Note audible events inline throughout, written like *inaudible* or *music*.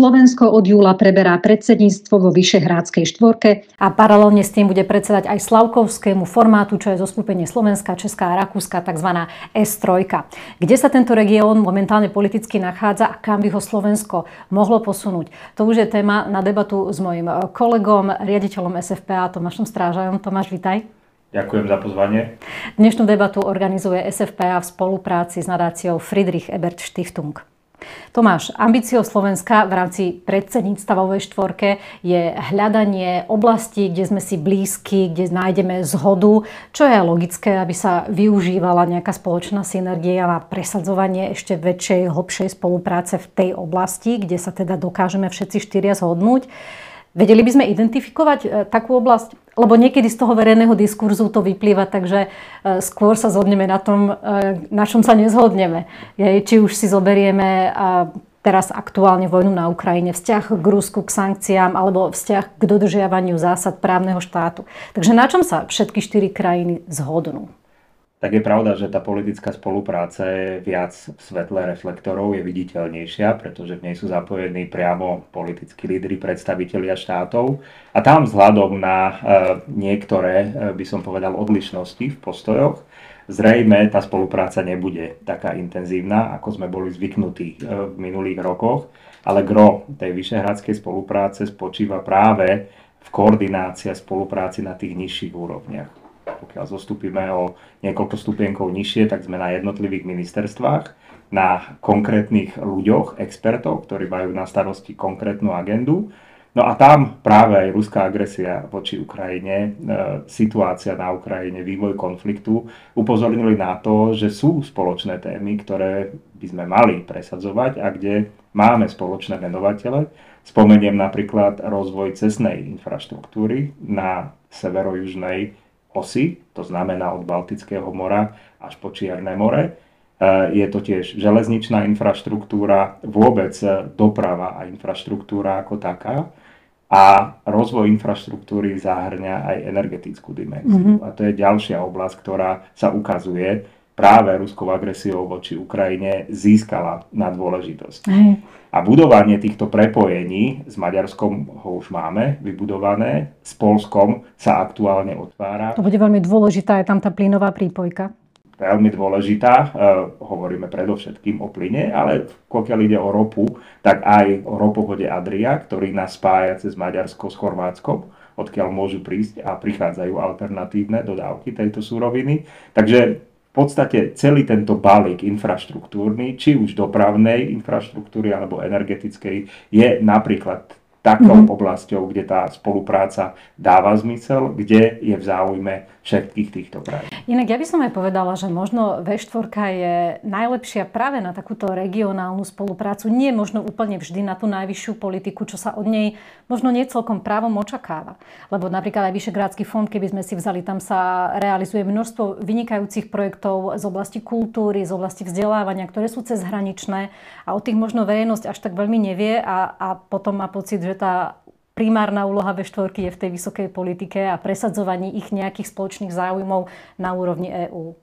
Slovensko od júla preberá predsedníctvo vo Vyšehrádskej štvorke. A paralelne s tým bude predsedať aj Slavkovskému formátu, čo je zoskupenie Slovenska, Česká a Rakúska, tzv. S3. Kde sa tento región momentálne politicky nachádza a kam by ho Slovensko mohlo posunúť? To už je téma na debatu s mojim kolegom, riaditeľom SFPA Tomášom Strážajom. Tomáš, vitaj. Ďakujem za pozvanie. Dnešnú debatu organizuje SFPA v spolupráci s nadáciou Friedrich Ebert Stiftung. Tomáš, ambíciou Slovenska v rámci predsedníctva vo štvorke je hľadanie oblasti, kde sme si blízki, kde nájdeme zhodu, čo je logické, aby sa využívala nejaká spoločná synergia na presadzovanie ešte väčšej, hlbšej spolupráce v tej oblasti, kde sa teda dokážeme všetci štyria zhodnúť. Vedeli by sme identifikovať e, takú oblasť? Lebo niekedy z toho verejného diskurzu to vyplýva, takže e, skôr sa zhodneme na tom, e, na čom sa nezhodneme. Či už si zoberieme teraz aktuálne vojnu na Ukrajine, vzťah k Rusku, k sankciám alebo vzťah k dodržiavaniu zásad právneho štátu. Takže na čom sa všetky štyri krajiny zhodnú? Tak je pravda, že tá politická spolupráca je viac v svetle reflektorov, je viditeľnejšia, pretože v nej sú zapojení priamo politickí lídry, predstavitelia štátov. A tam vzhľadom na e, niektoré, e, by som povedal, odlišnosti v postojoch, zrejme tá spolupráca nebude taká intenzívna, ako sme boli zvyknutí e, v minulých rokoch, ale gro tej vyšehradskej spolupráce spočíva práve v koordinácii a spolupráci na tých nižších úrovniach pokiaľ zostupíme o niekoľko stupienkov nižšie, tak sme na jednotlivých ministerstvách, na konkrétnych ľuďoch, expertov, ktorí majú na starosti konkrétnu agendu. No a tam práve aj ruská agresia voči Ukrajine, e, situácia na Ukrajine, vývoj konfliktu upozornili na to, že sú spoločné témy, ktoré by sme mali presadzovať a kde máme spoločné venovatele. Spomeniem napríklad rozvoj cestnej infraštruktúry na severo-južnej osy, to znamená od Baltického mora až po Čierne more. E, je to tiež železničná infraštruktúra, vôbec doprava a infraštruktúra ako taká. A rozvoj infraštruktúry zahrňa aj energetickú dimenziu. Mm-hmm. A to je ďalšia oblasť, ktorá sa ukazuje práve ruskou agresiou voči Ukrajine získala na dôležitosť. Mm. A budovanie týchto prepojení s Maďarskom ho už máme vybudované, s Polskom sa aktuálne otvára. To bude veľmi dôležitá, je tam tá plynová prípojka. Veľmi dôležitá, e, hovoríme predovšetkým o plyne, ale pokiaľ ide o ropu, tak aj o ropovode Adria, ktorý nás spája cez Maďarsko s Chorvátskom, odkiaľ môžu prísť a prichádzajú alternatívne dodávky tejto súroviny. Takže v podstate celý tento balík infraštruktúrny, či už dopravnej infraštruktúry alebo energetickej, je napríklad takou mm-hmm. oblasťou, kde tá spolupráca dáva zmysel, kde je v záujme všetkých týchto krajín. Inak ja by som aj povedala, že možno V4 je najlepšia práve na takúto regionálnu spoluprácu. Nie možno úplne vždy na tú najvyššiu politiku, čo sa od nej možno nie celkom právom očakáva. Lebo napríklad aj Vyšegrádsky fond, keby sme si vzali, tam sa realizuje množstvo vynikajúcich projektov z oblasti kultúry, z oblasti vzdelávania, ktoré sú cezhraničné a o tých možno verejnosť až tak veľmi nevie a, a potom má pocit, že tá primárna úloha V4 je v tej vysokej politike a presadzovaní ich nejakých spoločných záujmov na úrovni EÚ.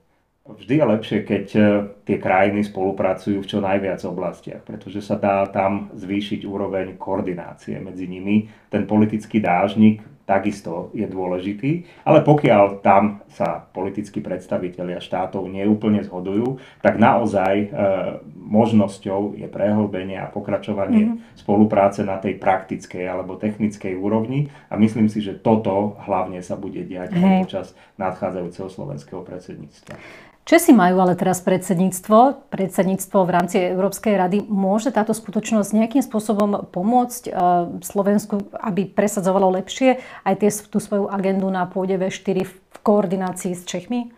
Vždy je lepšie, keď e, tie krajiny spolupracujú v čo najviac oblastiach, pretože sa dá tam zvýšiť úroveň koordinácie medzi nimi. Ten politický dážnik takisto je dôležitý, ale pokiaľ tam sa politickí predstavitelia štátov neúplne zhodujú, tak naozaj e, možnosťou je prehlbenie a pokračovanie mm-hmm. spolupráce na tej praktickej alebo technickej úrovni a myslím si, že toto hlavne sa bude diať počas nadchádzajúceho slovenského predsedníctva. Česi majú ale teraz predsedníctvo, predsedníctvo v rámci Európskej rady. Môže táto skutočnosť nejakým spôsobom pomôcť e, Slovensku, aby presadzovalo lepšie aj tie, tú svoju agendu na pôde V4 v koordinácii s Čechmi?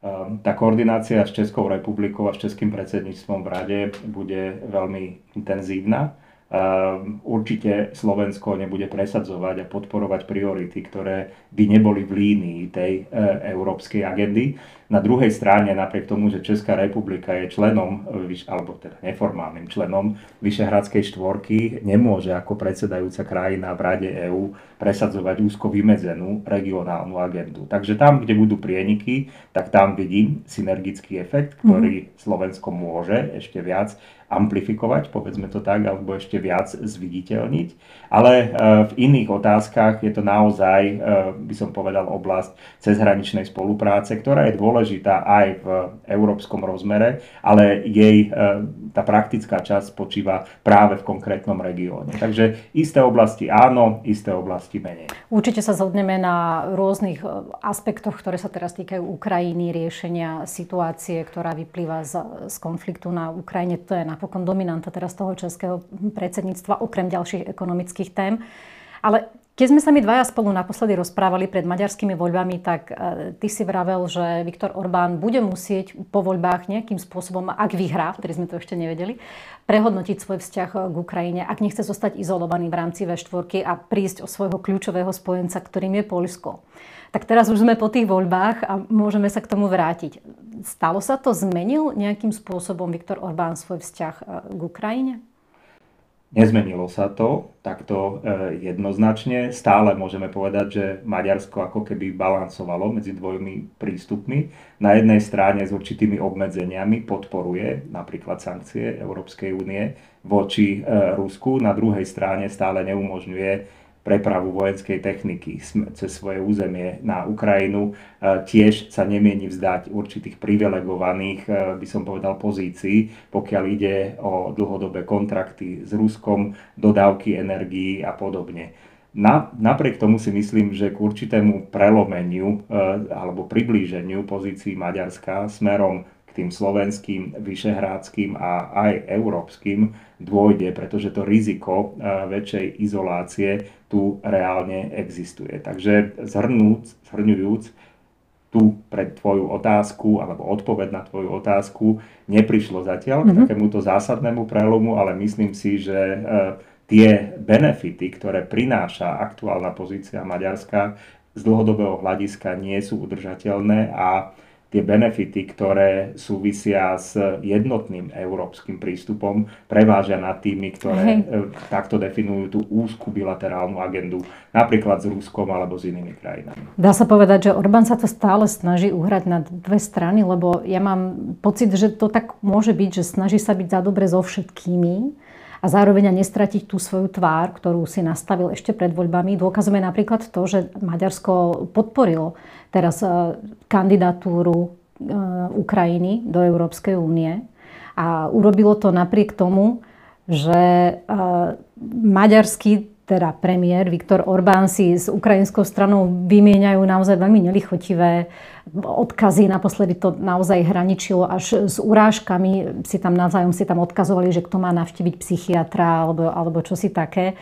Ehm, tá koordinácia s Českou republikou a s českým predsedníctvom v rade bude veľmi intenzívna. Ehm, určite Slovensko nebude presadzovať a podporovať priority, ktoré by neboli v línii tej e, európskej agendy. Na druhej strane, napriek tomu, že Česká republika je členom, alebo teda neformálnym členom Vyšehradskej štvorky, nemôže ako predsedajúca krajina v Rade EÚ presadzovať úzko vymedzenú regionálnu agendu. Takže tam, kde budú prieniky, tak tam vidím synergický efekt, ktorý Slovensko môže ešte viac amplifikovať, povedzme to tak, alebo ešte viac zviditeľniť. Ale e, v iných otázkach je to naozaj, e, by som povedal, oblasť cezhraničnej spolupráce, ktorá je dôležitá aj v európskom rozmere, ale jej e, tá praktická časť spočíva práve v konkrétnom regióne. Takže isté oblasti áno, isté oblasti menej. Určite sa zhodneme na rôznych aspektoch, ktoré sa teraz týkajú Ukrajiny, riešenia situácie, ktorá vyplýva z, z konfliktu na Ukrajine. To je na napokon dominanta teraz toho českého predsedníctva, okrem ďalších ekonomických tém. Ale keď sme sa my dvaja spolu naposledy rozprávali pred maďarskými voľbami, tak e, ty si vravel, že Viktor Orbán bude musieť po voľbách nejakým spôsobom, ak vyhrá, vtedy sme to ešte nevedeli, prehodnotiť svoj vzťah k Ukrajine, ak nechce zostať izolovaný v rámci V4 a prísť o svojho kľúčového spojenca, ktorým je Polsko. Tak teraz už sme po tých voľbách a môžeme sa k tomu vrátiť. Stalo sa to? Zmenil nejakým spôsobom Viktor Orbán svoj vzťah e, k Ukrajine? Nezmenilo sa to takto e, jednoznačne. Stále môžeme povedať, že Maďarsko ako keby balancovalo medzi dvojmi prístupmi. Na jednej strane s určitými obmedzeniami podporuje napríklad sankcie Európskej únie voči e, Rusku, na druhej strane stále neumožňuje prepravu vojenskej techniky cez svoje územie na Ukrajinu. E, tiež sa nemieni vzdať určitých privilegovaných, e, by som povedal, pozícií, pokiaľ ide o dlhodobé kontrakty s Ruskom, dodávky energií a podobne. Na, napriek tomu si myslím, že k určitému prelomeniu e, alebo priblíženiu pozícií Maďarska smerom tým slovenským, vyšehrádským a aj európskym dôjde, pretože to riziko e, väčšej izolácie tu reálne existuje. Takže zhrnúc, zhrňujúc, tu pre tvoju otázku alebo odpoveď na tvoju otázku neprišlo zatiaľ mm-hmm. k mhm. takémuto zásadnému prelomu, ale myslím si, že e, tie benefity, ktoré prináša aktuálna pozícia Maďarska z dlhodobého hľadiska nie sú udržateľné a tie benefity, ktoré súvisia s jednotným európskym prístupom, prevážia nad tými, ktoré Hej. E, takto definujú tú úzku bilaterálnu agendu, napríklad s Ruskom alebo s inými krajinami. Dá sa povedať, že Orbán sa to stále snaží uhrať na dve strany, lebo ja mám pocit, že to tak môže byť, že snaží sa byť za dobre so všetkými, a zároveň a nestratiť tú svoju tvár, ktorú si nastavil ešte pred voľbami. Dôkazom je napríklad to, že Maďarsko podporilo teraz e, kandidatúru e, Ukrajiny do Európskej únie a urobilo to napriek tomu, že e, maďarský teda premiér Viktor Orbán si s ukrajinskou stranou vymieňajú naozaj veľmi nelichotivé odkazy. Naposledy to naozaj hraničilo až s urážkami. Si tam navzájom si tam odkazovali, že kto má navštíviť psychiatra alebo, alebo čo si také.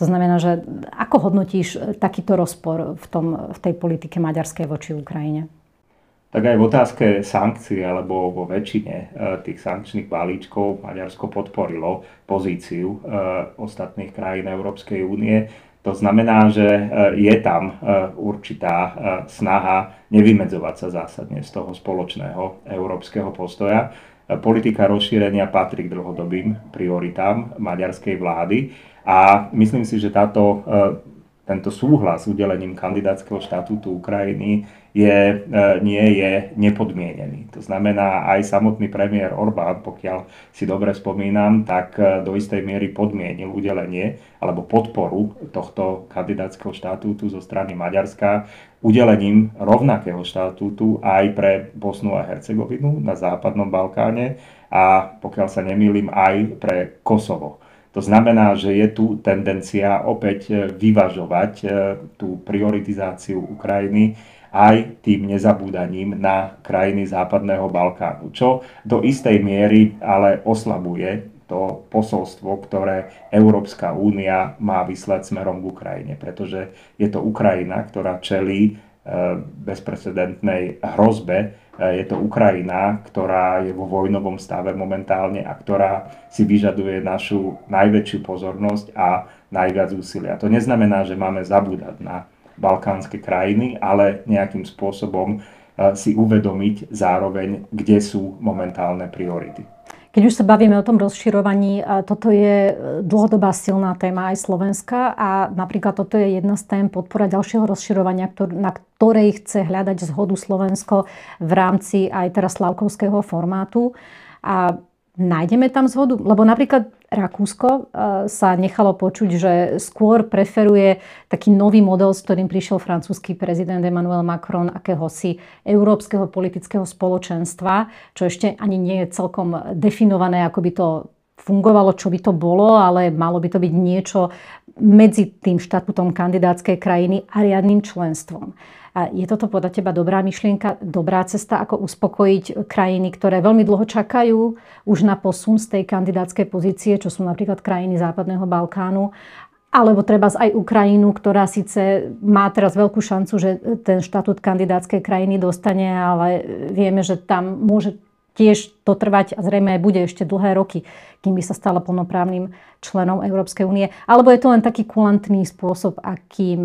To znamená, že ako hodnotíš takýto rozpor v, tom, v tej politike maďarskej voči Ukrajine? Tak aj v otázke sankcií alebo vo väčšine e, tých sankčných balíčkov Maďarsko podporilo pozíciu e, ostatných krajín Európskej únie. To znamená, že e, je tam určitá snaha nevymedzovať sa zásadne z toho spoločného európskeho postoja. Politika rozšírenia patrí k dlhodobým prioritám maďarskej vlády a myslím si, že táto tento súhlas s udelením kandidátskeho štatútu Ukrajiny je, e, nie je nepodmienený. To znamená, aj samotný premiér Orbán, pokiaľ si dobre spomínam, tak e, do istej miery podmienil udelenie alebo podporu tohto kandidátskeho štatútu zo strany Maďarska udelením rovnakého štatútu aj pre Bosnu a Hercegovinu na západnom Balkáne a pokiaľ sa nemýlim aj pre Kosovo. To znamená, že je tu tendencia opäť e, vyvažovať tú prioritizáciu Ukrajiny aj tým nezabúdaním na krajiny Západného Balkánu, čo do istej miery ale oslabuje to posolstvo, ktoré Európska únia má vyslať smerom k Ukrajine, pretože je to Ukrajina, ktorá čelí e, bezprecedentnej hrozbe je to Ukrajina, ktorá je vo vojnovom stave momentálne a ktorá si vyžaduje našu najväčšiu pozornosť a najviac úsilia. To neznamená, že máme zabúdať na balkánske krajiny, ale nejakým spôsobom si uvedomiť zároveň, kde sú momentálne priority. Keď už sa bavíme o tom rozširovaní, toto je dlhodobá silná téma aj Slovenska a napríklad toto je jedna z tém podpora ďalšieho rozširovania, na ktorej chce hľadať zhodu Slovensko v rámci aj teraz slavkovského formátu. A nájdeme tam zhodu? Lebo napríklad Rakúsko e, sa nechalo počuť, že skôr preferuje taký nový model, s ktorým prišiel francúzsky prezident Emmanuel Macron, akéhosi európskeho politického spoločenstva, čo ešte ani nie je celkom definované, ako by to fungovalo, čo by to bolo, ale malo by to byť niečo medzi tým štatutom kandidátskej krajiny a riadnym členstvom. Je toto podľa teba dobrá myšlienka, dobrá cesta, ako uspokojiť krajiny, ktoré veľmi dlho čakajú už na posun z tej kandidátskej pozície, čo sú napríklad krajiny Západného Balkánu, alebo treba aj Ukrajinu, ktorá síce má teraz veľkú šancu, že ten štatút kandidátskej krajiny dostane, ale vieme, že tam môže tiež to trvať a zrejme aj bude ešte dlhé roky, kým by sa stala plnoprávnym členom Európskej únie. Alebo je to len taký kulantný spôsob, akým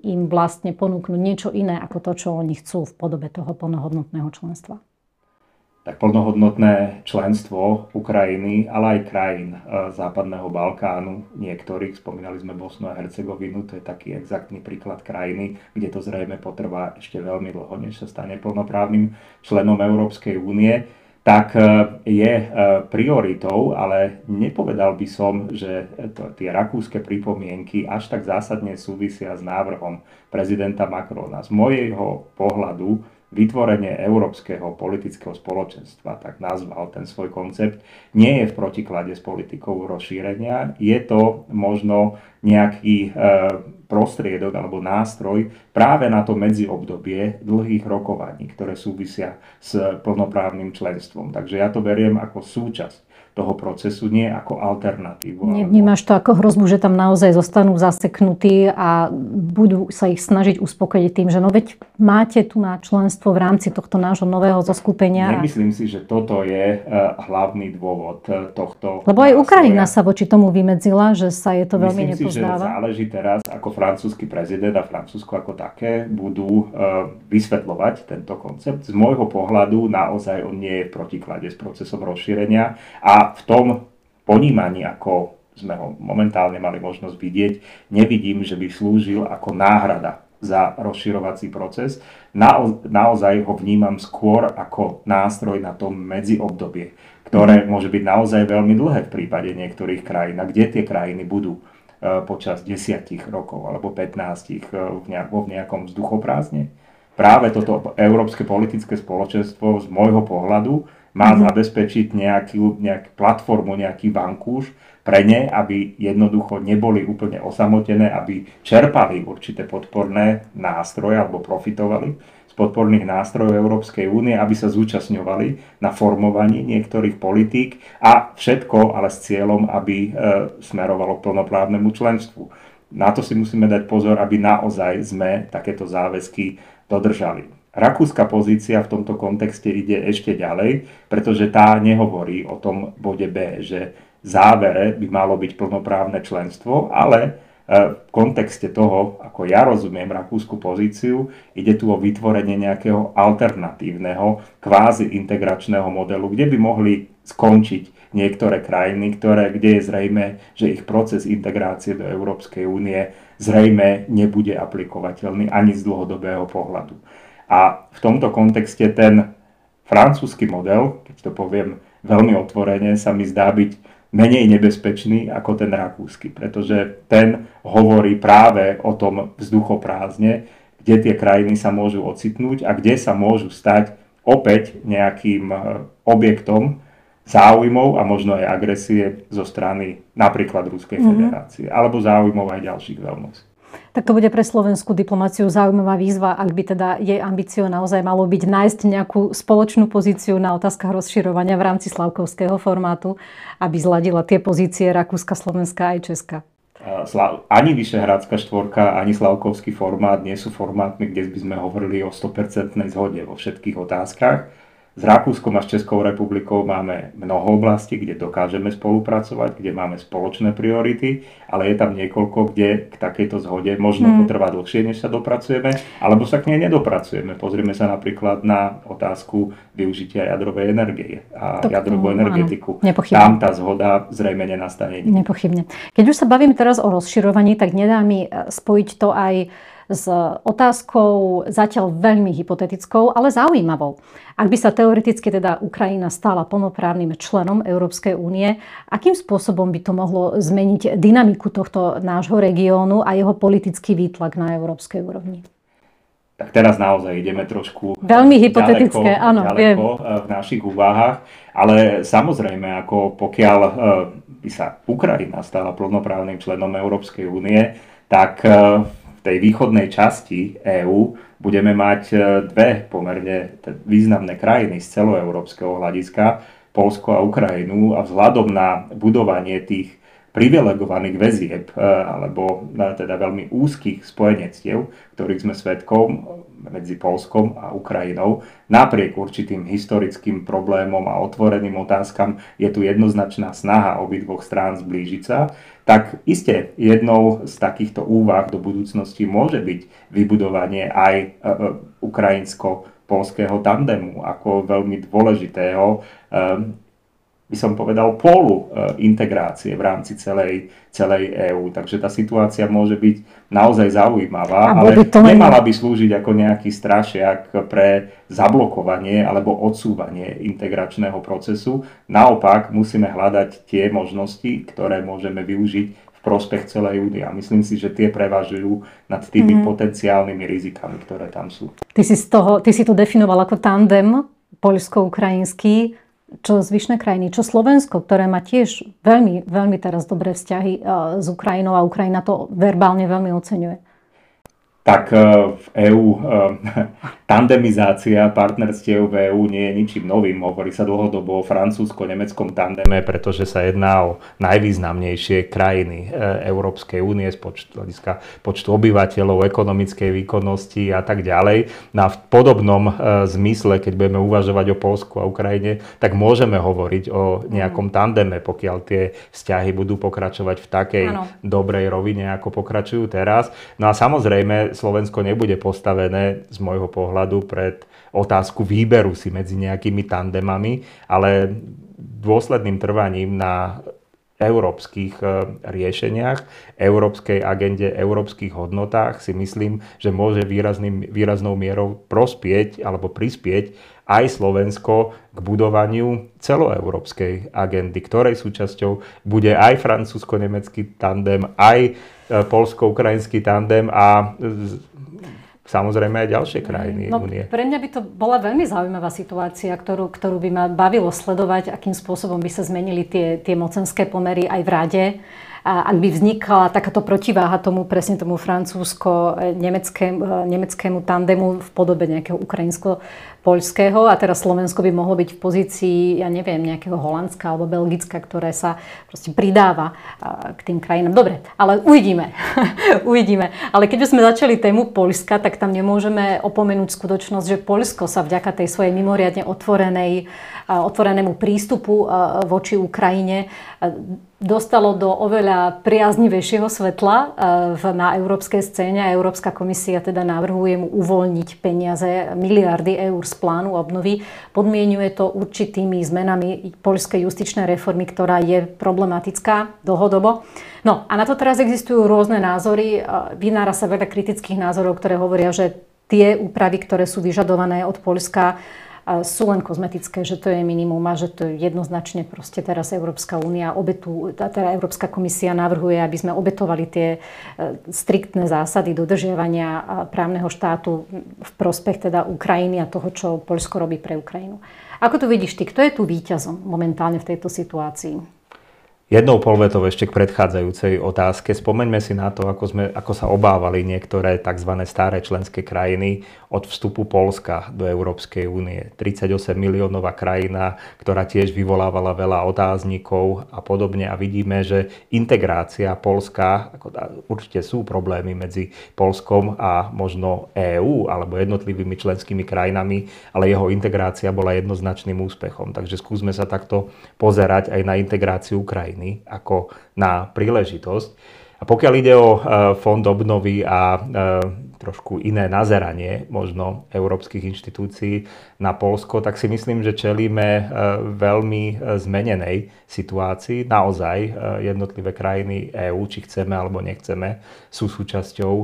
im vlastne ponúknuť niečo iné ako to, čo oni chcú v podobe toho plnohodnotného členstva. Tak plnohodnotné členstvo Ukrajiny, ale aj krajín e, Západného Balkánu, niektorých, spomínali sme Bosnu a Hercegovinu, to je taký exaktný príklad krajiny, kde to zrejme potrvá ešte veľmi dlho, než sa stane plnoprávnym členom Európskej únie tak e, je e, prioritou, ale nepovedal by som, že to, tie rakúske pripomienky až tak zásadne súvisia s návrhom prezidenta Macrona. Z mojho pohľadu vytvorenie európskeho politického spoločenstva, tak nazval ten svoj koncept, nie je v protiklade s politikou rozšírenia. Je to možno nejaký e, prostriedok alebo nástroj práve na to medziobdobie dlhých rokovaní, ktoré súvisia s plnoprávnym členstvom. Takže ja to beriem ako súčasť toho procesu, nie ako alternatívu. Nevnímaš to ako hrozbu, že tam naozaj zostanú zaseknutí a budú sa ich snažiť uspokojiť tým, že no veď máte tu na členstvo v rámci tohto nášho nového zoskupenia. Nemyslím si, že toto je e, hlavný dôvod e, tohto. Lebo aj Ukrajina sa voči tomu vymedzila, že sa je to veľmi Myslím nepozdáva. Si, že záleží teraz, ako francúzsky prezident a Francúzsko ako také budú e, vysvetľovať tento koncept. Z môjho pohľadu naozaj on nie je v protiklade s procesom rozšírenia a v tom ponímaní, ako sme ho momentálne mali možnosť vidieť, nevidím, že by slúžil ako náhrada za rozširovací proces. Nao, naozaj ho vnímam skôr ako nástroj na tom medziobdobie, ktoré môže byť naozaj veľmi dlhé v prípade niektorých krajín. A kde tie krajiny budú e, počas desiatich rokov alebo 15 e, vo nejakom vzduchoprázdne? Práve toto európske politické spoločenstvo z môjho pohľadu má mm-hmm. zabezpečiť nejakú, nejakú platformu, nejaký vankúš pre ne, aby jednoducho neboli úplne osamotené, aby čerpali určité podporné nástroje alebo profitovali z podporných nástrojov Európskej únie, aby sa zúčastňovali na formovaní niektorých politík a všetko ale s cieľom, aby e, smerovalo k plnoprávnemu členstvu. Na to si musíme dať pozor, aby naozaj sme takéto záväzky dodržali. Rakúska pozícia v tomto kontexte ide ešte ďalej, pretože tá nehovorí o tom bode B, že závere by malo byť plnoprávne členstvo, ale e, v kontexte toho, ako ja rozumiem rakúsku pozíciu, ide tu o vytvorenie nejakého alternatívneho, kvázi integračného modelu, kde by mohli skončiť niektoré krajiny, ktoré, kde je zrejme, že ich proces integrácie do Európskej únie zrejme nebude aplikovateľný ani z dlhodobého pohľadu. A v tomto kontexte ten francúzsky model, keď to poviem veľmi otvorene, sa mi zdá byť menej nebezpečný ako ten rakúsky, pretože ten hovorí práve o tom vzduchoprázdne, kde tie krajiny sa môžu ocitnúť a kde sa môžu stať opäť nejakým e, objektom záujmov a možno aj agresie zo strany napríklad Ruskej mm-hmm. federácie alebo záujmov aj ďalších veľmocí. Tak to bude pre slovenskú diplomáciu zaujímavá výzva, ak by teda jej ambíciou naozaj malo byť nájsť nejakú spoločnú pozíciu na otázkach rozširovania v rámci slavkovského formátu, aby zladila tie pozície Rakúska, Slovenska aj Česka. Ani Vyšehradská štvorka, ani Slavkovský formát nie sú formátmi, kde by sme hovorili o 100% zhode vo všetkých otázkach. S Rakúskom a s Českou republikou máme mnoho oblastí, kde dokážeme spolupracovať, kde máme spoločné priority, ale je tam niekoľko, kde k takejto zhode možno hmm. potrvá dlhšie, než sa dopracujeme, alebo sa k nej nedopracujeme. Pozrieme sa napríklad na otázku využitia jadrovej energie a to, jadrovú energetiku. Áno, tam tá zhoda zrejme nenastane. Nepochybne. Keď už sa bavím teraz o rozširovaní, tak nedá mi e, spojiť to aj s otázkou zatiaľ veľmi hypotetickou, ale zaujímavou. Ak by sa teoreticky teda Ukrajina stala plnoprávnym členom Európskej únie, akým spôsobom by to mohlo zmeniť dynamiku tohto nášho regiónu a jeho politický výtlak na európskej úrovni? Tak teraz naozaj ideme trošku Veľmi hypotetické, ďaleko, áno, ďaleko viem. v našich úvahách, ale samozrejme, ako pokiaľ eh, by sa Ukrajina stala plnoprávnym členom Európskej únie, tak v eh, v tej východnej časti EÚ budeme mať e, dve pomerne významné krajiny z celoeurópskeho hľadiska, Polsko a Ukrajinu. A vzhľadom na budovanie tých privilegovaných väzieb e, alebo teda veľmi úzkých spojenectiev, ktorých sme svetkom medzi Polskom a Ukrajinou, napriek určitým historickým problémom a otvoreným otázkam je tu jednoznačná snaha obidvoch strán zblížiť sa. Tak iste jednou z takýchto úvah do budúcnosti môže byť vybudovanie aj e, e, ukrajinsko-polského tandemu ako veľmi dôležitého e, by som povedal, polu e, integrácie v rámci celej, celej EÚ. Takže tá situácia môže byť naozaj zaujímavá, ale nemala by slúžiť ako nejaký strašiak pre zablokovanie alebo odsúvanie integračného procesu. Naopak musíme hľadať tie možnosti, ktoré môžeme využiť v prospech celej únie. A myslím si, že tie prevažujú nad tými mm-hmm. potenciálnymi rizikami, ktoré tam sú. Ty si, z toho, ty si to definoval ako tandem poľsko-ukrajinský čo zvyšné krajiny, čo Slovensko, ktoré má tiež veľmi, veľmi teraz dobré vzťahy eh, s Ukrajinou a Ukrajina to verbálne veľmi oceňuje. Tak e, v EÚ e, tandemizácia partnerstiev v EÚ nie je ničím novým. Hovorí sa dlhodobo o francúzsko-nemeckom tandeme, pretože sa jedná o najvýznamnejšie krajiny e, Európskej únie z počtu, hľadiska počtu obyvateľov, ekonomickej výkonnosti a tak ďalej. Na v podobnom zmysle, keď budeme uvažovať o Polsku a Ukrajine, tak môžeme hovoriť o nejakom tandeme, pokiaľ tie vzťahy budú pokračovať v takej ano. dobrej rovine, ako pokračujú teraz. No a samozrejme, Slovensko nebude postavené z môjho pohľadu pred otázku výberu si medzi nejakými tandemami, ale dôsledným trvaním na európskych e, riešeniach, európskej agende, európskych hodnotách si myslím, že môže výrazným, výraznou mierou prospieť alebo prispieť aj Slovensko k budovaniu celoeurópskej agendy, ktorej súčasťou bude aj francúzsko-nemecký tandem, aj e, polsko-ukrajinský tandem a samozrejme aj ďalšie krajiny no, únie. Pre mňa by to bola veľmi zaujímavá situácia, ktorú, ktorú by ma bavilo sledovať, akým spôsobom by sa zmenili tie, tie mocenské pomery aj v rade. A ak by vznikla takáto protiváha tomu, presne tomu francúzsko-nemeckému nemeckému tandemu v podobe nejakého ukrajinsko poľského a teraz Slovensko by mohlo byť v pozícii, ja neviem, nejakého Holandska alebo Belgicka, ktoré sa proste pridáva k tým krajinám. Dobre, ale uvidíme. *laughs* uvidíme. Ale keď sme začali tému Poľska, tak tam nemôžeme opomenúť skutočnosť, že Poľsko sa vďaka tej svojej mimoriadne otvorenej, otvorenému prístupu voči Ukrajine dostalo do oveľa priaznivejšieho svetla na európskej scéne a Európska komisia teda navrhuje mu uvoľniť peniaze, miliardy eur plánu obnovy. Podmienuje to určitými zmenami poľskej justičnej reformy, ktorá je problematická dlhodobo. No a na to teraz existujú rôzne názory. Vynára sa veľa kritických názorov, ktoré hovoria, že tie úpravy, ktoré sú vyžadované od Polska, sú len kozmetické, že to je minimum a že to je jednoznačne proste teraz Európska únia obetu, teda Európska komisia navrhuje, aby sme obetovali tie e, striktné zásady dodržiavania právneho štátu v prospech teda Ukrajiny a toho, čo Poľsko robí pre Ukrajinu. Ako to vidíš ty? Kto je tu víťazom momentálne v tejto situácii? Jednou polvetou ešte k predchádzajúcej otázke. Spomeňme si na to, ako, sme, ako sa obávali niektoré tzv. staré členské krajiny od vstupu Polska do Európskej únie. 38 miliónová krajina, ktorá tiež vyvolávala veľa otáznikov a podobne. A vidíme, že integrácia Polska, ako určite sú problémy medzi Polskom a možno EÚ alebo jednotlivými členskými krajinami, ale jeho integrácia bola jednoznačným úspechom. Takže skúsme sa takto pozerať aj na integráciu Ukrajiny krajiny ako na príležitosť. A pokiaľ ide o e, fond obnovy a e, trošku iné nazeranie možno európskych inštitúcií na Polsko, tak si myslím, že čelíme e, veľmi zmenenej situácii. Naozaj jednotlivé krajiny EÚ, či chceme alebo nechceme, sú súčasťou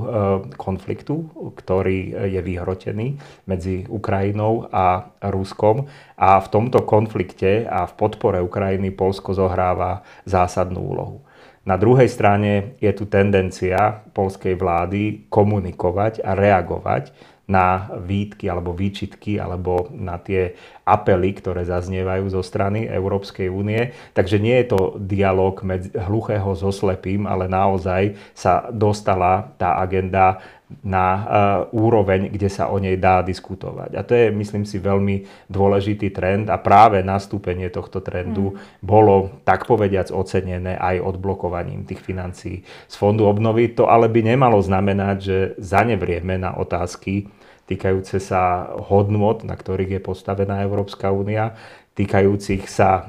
konfliktu, ktorý je vyhrotený medzi Ukrajinou a Ruskom. A v tomto konflikte a v podpore Ukrajiny Polsko zohráva zásadnú úlohu. Na druhej strane je tu tendencia polskej vlády komunikovať a reagovať na výtky alebo výčitky alebo na tie apely, ktoré zaznievajú zo strany Európskej únie. Takže nie je to dialog medzi hluchého so slepým, ale naozaj sa dostala tá agenda na uh, úroveň, kde sa o nej dá diskutovať. A to je, myslím si, veľmi dôležitý trend a práve nastúpenie tohto trendu mm. bolo, tak povediac, ocenené aj odblokovaním tých financií z Fondu obnovy. To ale by nemalo znamenať, že zanevrieme na otázky týkajúce sa hodnot, na ktorých je postavená Európska únia, týkajúcich sa e,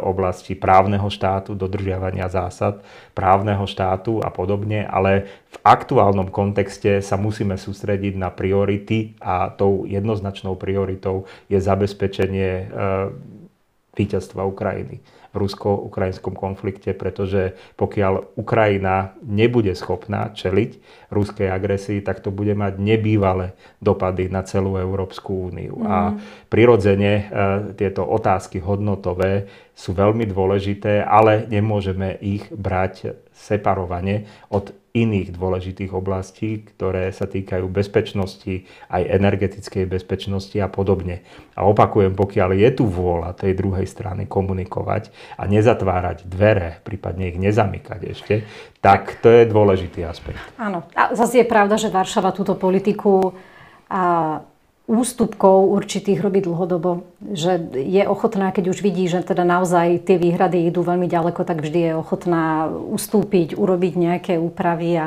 oblasti právneho štátu, dodržiavania zásad právneho štátu a podobne, ale v aktuálnom kontexte sa musíme sústrediť na priority a tou jednoznačnou prioritou je zabezpečenie e, víťazstva Ukrajiny rusko-ukrajinskom konflikte, pretože pokiaľ Ukrajina nebude schopná čeliť ruskej agresii, tak to bude mať nebývalé dopady na celú Európsku úniu. Mm. A mhm. prirodzene e, tieto otázky hodnotové sú veľmi dôležité, ale nemôžeme ich brať separovane od iných dôležitých oblastí, ktoré sa týkajú bezpečnosti, aj energetickej bezpečnosti a podobne. A opakujem, pokiaľ je tu vôľa tej druhej strany komunikovať a nezatvárať dvere, prípadne ich nezamykať ešte, tak to je dôležitý aspekt. Áno. A zase je pravda, že Varšava túto politiku a ústupkov určitých robí dlhodobo. Že je ochotná, keď už vidí, že teda naozaj tie výhrady idú veľmi ďaleko, tak vždy je ochotná ustúpiť, urobiť nejaké úpravy a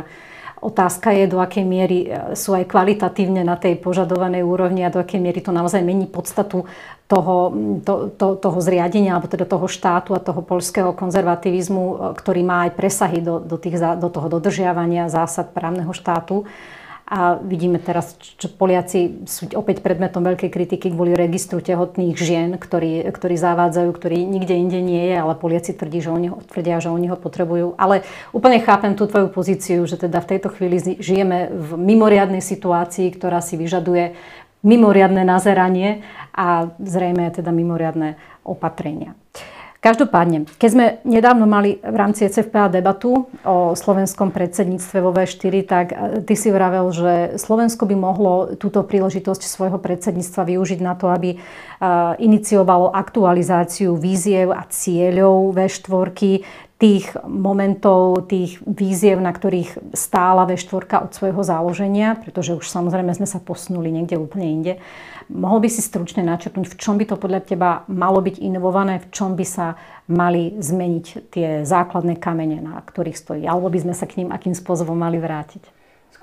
Otázka je, do akej miery e, sú aj kvalitatívne na tej požadovanej úrovni a do akej miery to naozaj mení podstatu toho, to, to, toho zriadenia alebo teda toho štátu a toho polského konzervativizmu, e, ktorý má aj presahy do, do, tých, do toho dodržiavania zásad právneho štátu. A vidíme teraz, že Poliaci sú opäť predmetom veľkej kritiky kvôli registru tehotných žien, ktorí, ktorí zavádzajú, ktorý nikde inde nie je, ale Poliaci tvrdí, že oni ho, tvrdia, že oni ho potrebujú. Ale úplne chápem tú tvoju pozíciu, že teda v tejto chvíli žijeme v mimoriadnej situácii, ktorá si vyžaduje mimoriadne nazeranie a zrejme teda mimoriadne opatrenia. Každopádne, keď sme nedávno mali v rámci ECFPA debatu o slovenskom predsedníctve vo V4, tak e, ty si vravel, že Slovensko by mohlo túto príležitosť svojho predsedníctva využiť na to, aby e, iniciovalo aktualizáciu víziev a cieľov V4, tých momentov, tých víziev, na ktorých stála V4 od svojho založenia, pretože už samozrejme sme sa posunuli niekde úplne inde. Mohol by si stručne načrtnúť, v čom by to podľa teba malo byť inovované, v čom by sa mali zmeniť tie základné kamene, na ktorých stojí, alebo by sme sa k ním akým spôsobom mali vrátiť?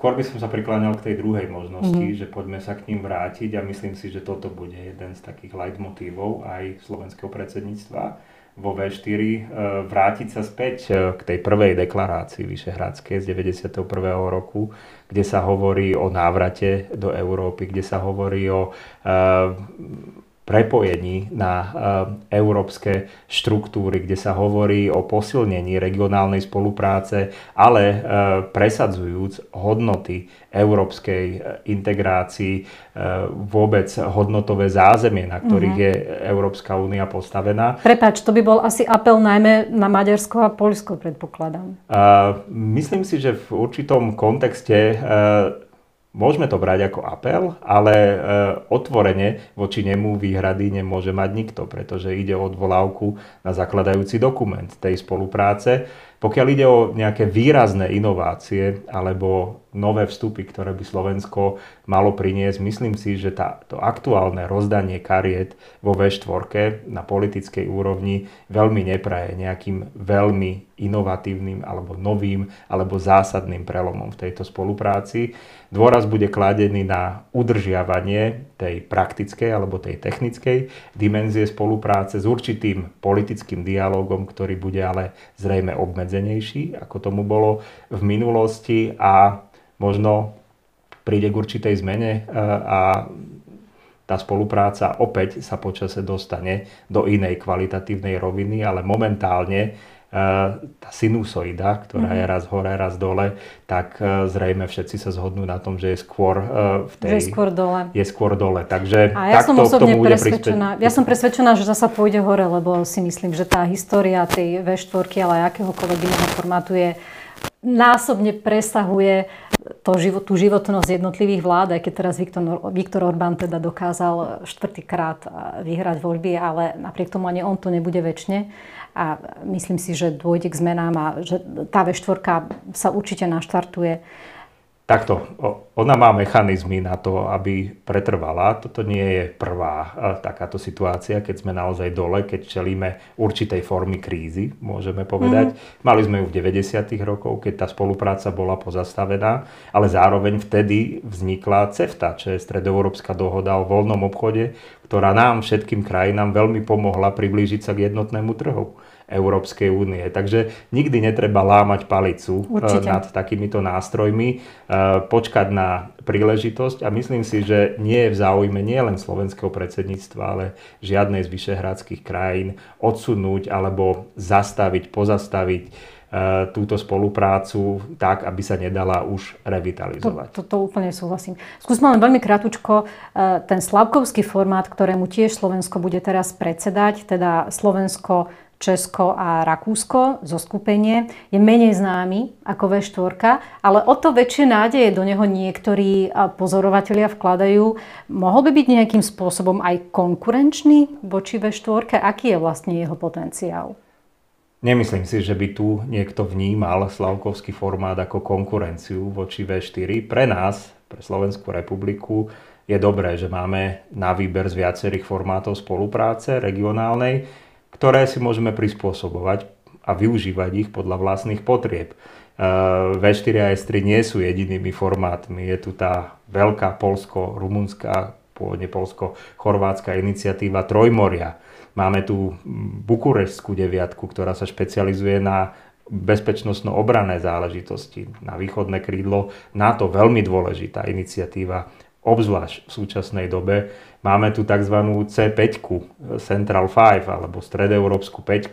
Skôr by som sa prikláňal k tej druhej možnosti, mm-hmm. že poďme sa k ním vrátiť a myslím si, že toto bude jeden z takých leitmotívov aj slovenského predsedníctva vo V4 e, vrátiť sa späť e, k tej prvej deklarácii Vyšehradskej z 91. roku, kde sa hovorí o návrate do Európy, kde sa hovorí o e, prepojení na európske štruktúry, kde sa hovorí o posilnení regionálnej spolupráce, ale presadzujúc hodnoty európskej e, integrácii, vôbec hodnotové zázemie, na ktorých uh-huh. je Európska únia postavená. Prepač, to by bol asi apel najmä na Maďarsko a Poľsko, predpokladám. Myslím si, že v určitom kontexte Môžeme to brať ako apel, ale e, otvorene voči nemu výhrady nemôže mať nikto, pretože ide o odvolávku na zakladajúci dokument tej spolupráce. Pokiaľ ide o nejaké výrazné inovácie alebo nové vstupy, ktoré by Slovensko malo priniesť, myslím si, že tá, to aktuálne rozdanie kariet vo V4 na politickej úrovni veľmi nepraje nejakým veľmi inovatívnym alebo novým alebo zásadným prelomom v tejto spolupráci. Dôraz bude kladený na udržiavanie tej praktickej alebo tej technickej dimenzie spolupráce s určitým politickým dialogom, ktorý bude ale zrejme obmedzenejší, ako tomu bolo v minulosti a možno príde k určitej zmene e, a tá spolupráca opäť sa počase dostane do inej kvalitatívnej roviny, ale momentálne tá sinusoida, ktorá je mhm. raz hore, raz dole, tak e, zrejme všetci sa zhodnú na tom, že je skôr e, v tej... Že je skôr dole. Je skôr dole, takže A ja som osobne presvedčená, ja som presvedčená, že zasa pôjde hore, lebo si myslím, že tá história tej V4, ale aj akéhokoľvek iného formátu je násobne presahuje to život, tú životnosť jednotlivých vlád, aj keď teraz Viktor, Viktor Orbán teda dokázal štvrtýkrát vyhrať voľby, ale napriek tomu ani on to nebude väčšine a myslím si, že dôjde k zmenám a že tá V4 sa určite naštartuje. Takto, ona má mechanizmy na to, aby pretrvala. Toto nie je prvá takáto situácia, keď sme naozaj dole, keď čelíme určitej formy krízy, môžeme povedať. Mm-hmm. Mali sme ju v 90. rokoch, keď tá spolupráca bola pozastavená, ale zároveň vtedy vznikla CEFTA, čo je Stredoeurópska dohoda o voľnom obchode, ktorá nám, všetkým krajinám, veľmi pomohla priblížiť sa k jednotnému trhu. Európskej únie. Takže nikdy netreba lámať palicu eh, Určite. nad takýmito nástrojmi, eh, počkať na príležitosť a myslím si, že nie je v záujme nie len slovenského predsedníctva, ale žiadnej z vyšehradských krajín odsunúť alebo zastaviť, pozastaviť eh, túto spoluprácu tak, aby sa nedala už revitalizovať. To, to, to úplne súhlasím. Skúsme len veľmi krátko ten slavkovský formát, ktorému tiež Slovensko bude teraz predsedať, teda Slovensko Česko a Rakúsko, zo skupenie, je menej známy ako V4, ale o to väčšie nádeje do neho niektorí pozorovatelia vkladajú. Mohol by byť nejakým spôsobom aj konkurenčný voči V4? Aký je vlastne jeho potenciál? Nemyslím si, že by tu niekto vnímal Slavkovský formát ako konkurenciu voči V4. Pre nás, pre Slovenskú republiku, je dobré, že máme na výber z viacerých formátov spolupráce regionálnej ktoré si môžeme prispôsobovať a využívať ich podľa vlastných potrieb. V4 a S3 nie sú jedinými formátmi. Je tu tá veľká polsko-rumunská, pôvodne polsko-chorvátska iniciatíva Trojmoria. Máme tu Bukurešskú deviatku, ktorá sa špecializuje na bezpečnostno-obrané záležitosti. Na východné krídlo NATO veľmi dôležitá iniciatíva, obzvlášť v súčasnej dobe, Máme tu tzv. C5, Central 5 alebo Stredoeurópsku 5,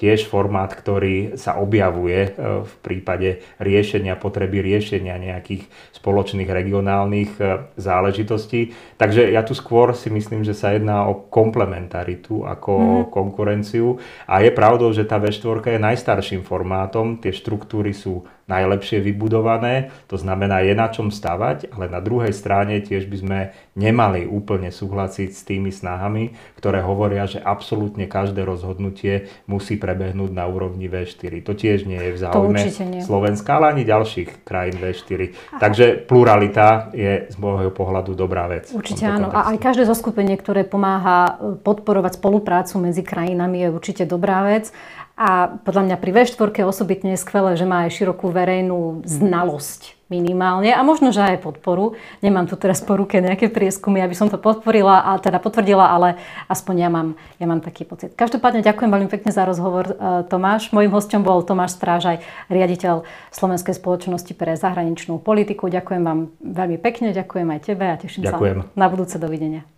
tiež formát, ktorý sa objavuje e, v prípade riešenia, potreby riešenia nejakých spoločných regionálnych e, záležitostí. Takže ja tu skôr si myslím, že sa jedná o komplementaritu ako mm. o konkurenciu. A je pravdou, že tá V4 je najstarším formátom, tie štruktúry sú najlepšie vybudované, to znamená, je na čom stavať, ale na druhej strane tiež by sme nemali úplne súhlasiť s tými snahami, ktoré hovoria, že absolútne každé rozhodnutie musí prebehnúť na úrovni V4. To tiež nie je v záujme Slovenska, ale ani ďalších krajín V4. Takže pluralita je z môjho pohľadu dobrá vec. Určite áno. A aj každé zoskupenie, ktoré pomáha podporovať spoluprácu medzi krajinami je určite dobrá vec. A podľa mňa pri V4 osobitne je skvelé, že má aj širokú verejnú znalosť minimálne a možno, že aj podporu. Nemám tu teraz po ruke nejaké prieskumy, aby som to podporila a teda potvrdila, ale aspoň ja mám, ja mám taký pocit. Každopádne ďakujem veľmi pekne za rozhovor, e, Tomáš. Mojím hostom bol Tomáš Strážaj, riaditeľ Slovenskej spoločnosti pre zahraničnú politiku. Ďakujem vám veľmi pekne, ďakujem aj tebe a teším ďakujem. sa na budúce. Dovidenia.